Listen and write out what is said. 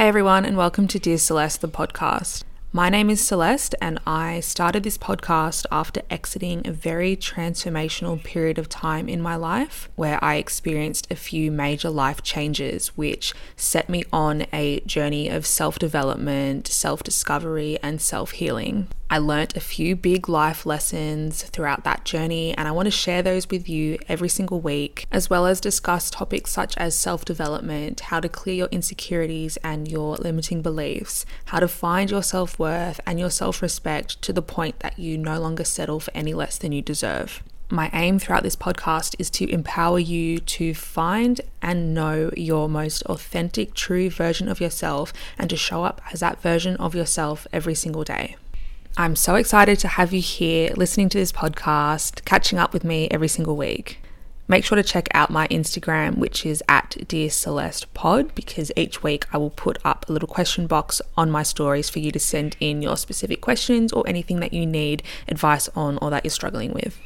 Hey everyone, and welcome to Dear Celeste, the podcast. My name is Celeste, and I started this podcast after exiting a very transformational period of time in my life where I experienced a few major life changes, which set me on a journey of self development, self discovery, and self healing. I learnt a few big life lessons throughout that journey, and I want to share those with you every single week, as well as discuss topics such as self development, how to clear your insecurities and your limiting beliefs, how to find your self worth and your self respect to the point that you no longer settle for any less than you deserve. My aim throughout this podcast is to empower you to find and know your most authentic, true version of yourself and to show up as that version of yourself every single day. I'm so excited to have you here listening to this podcast, catching up with me every single week. Make sure to check out my Instagram, which is at Dear Celeste Pod, because each week I will put up a little question box on my stories for you to send in your specific questions or anything that you need advice on or that you're struggling with.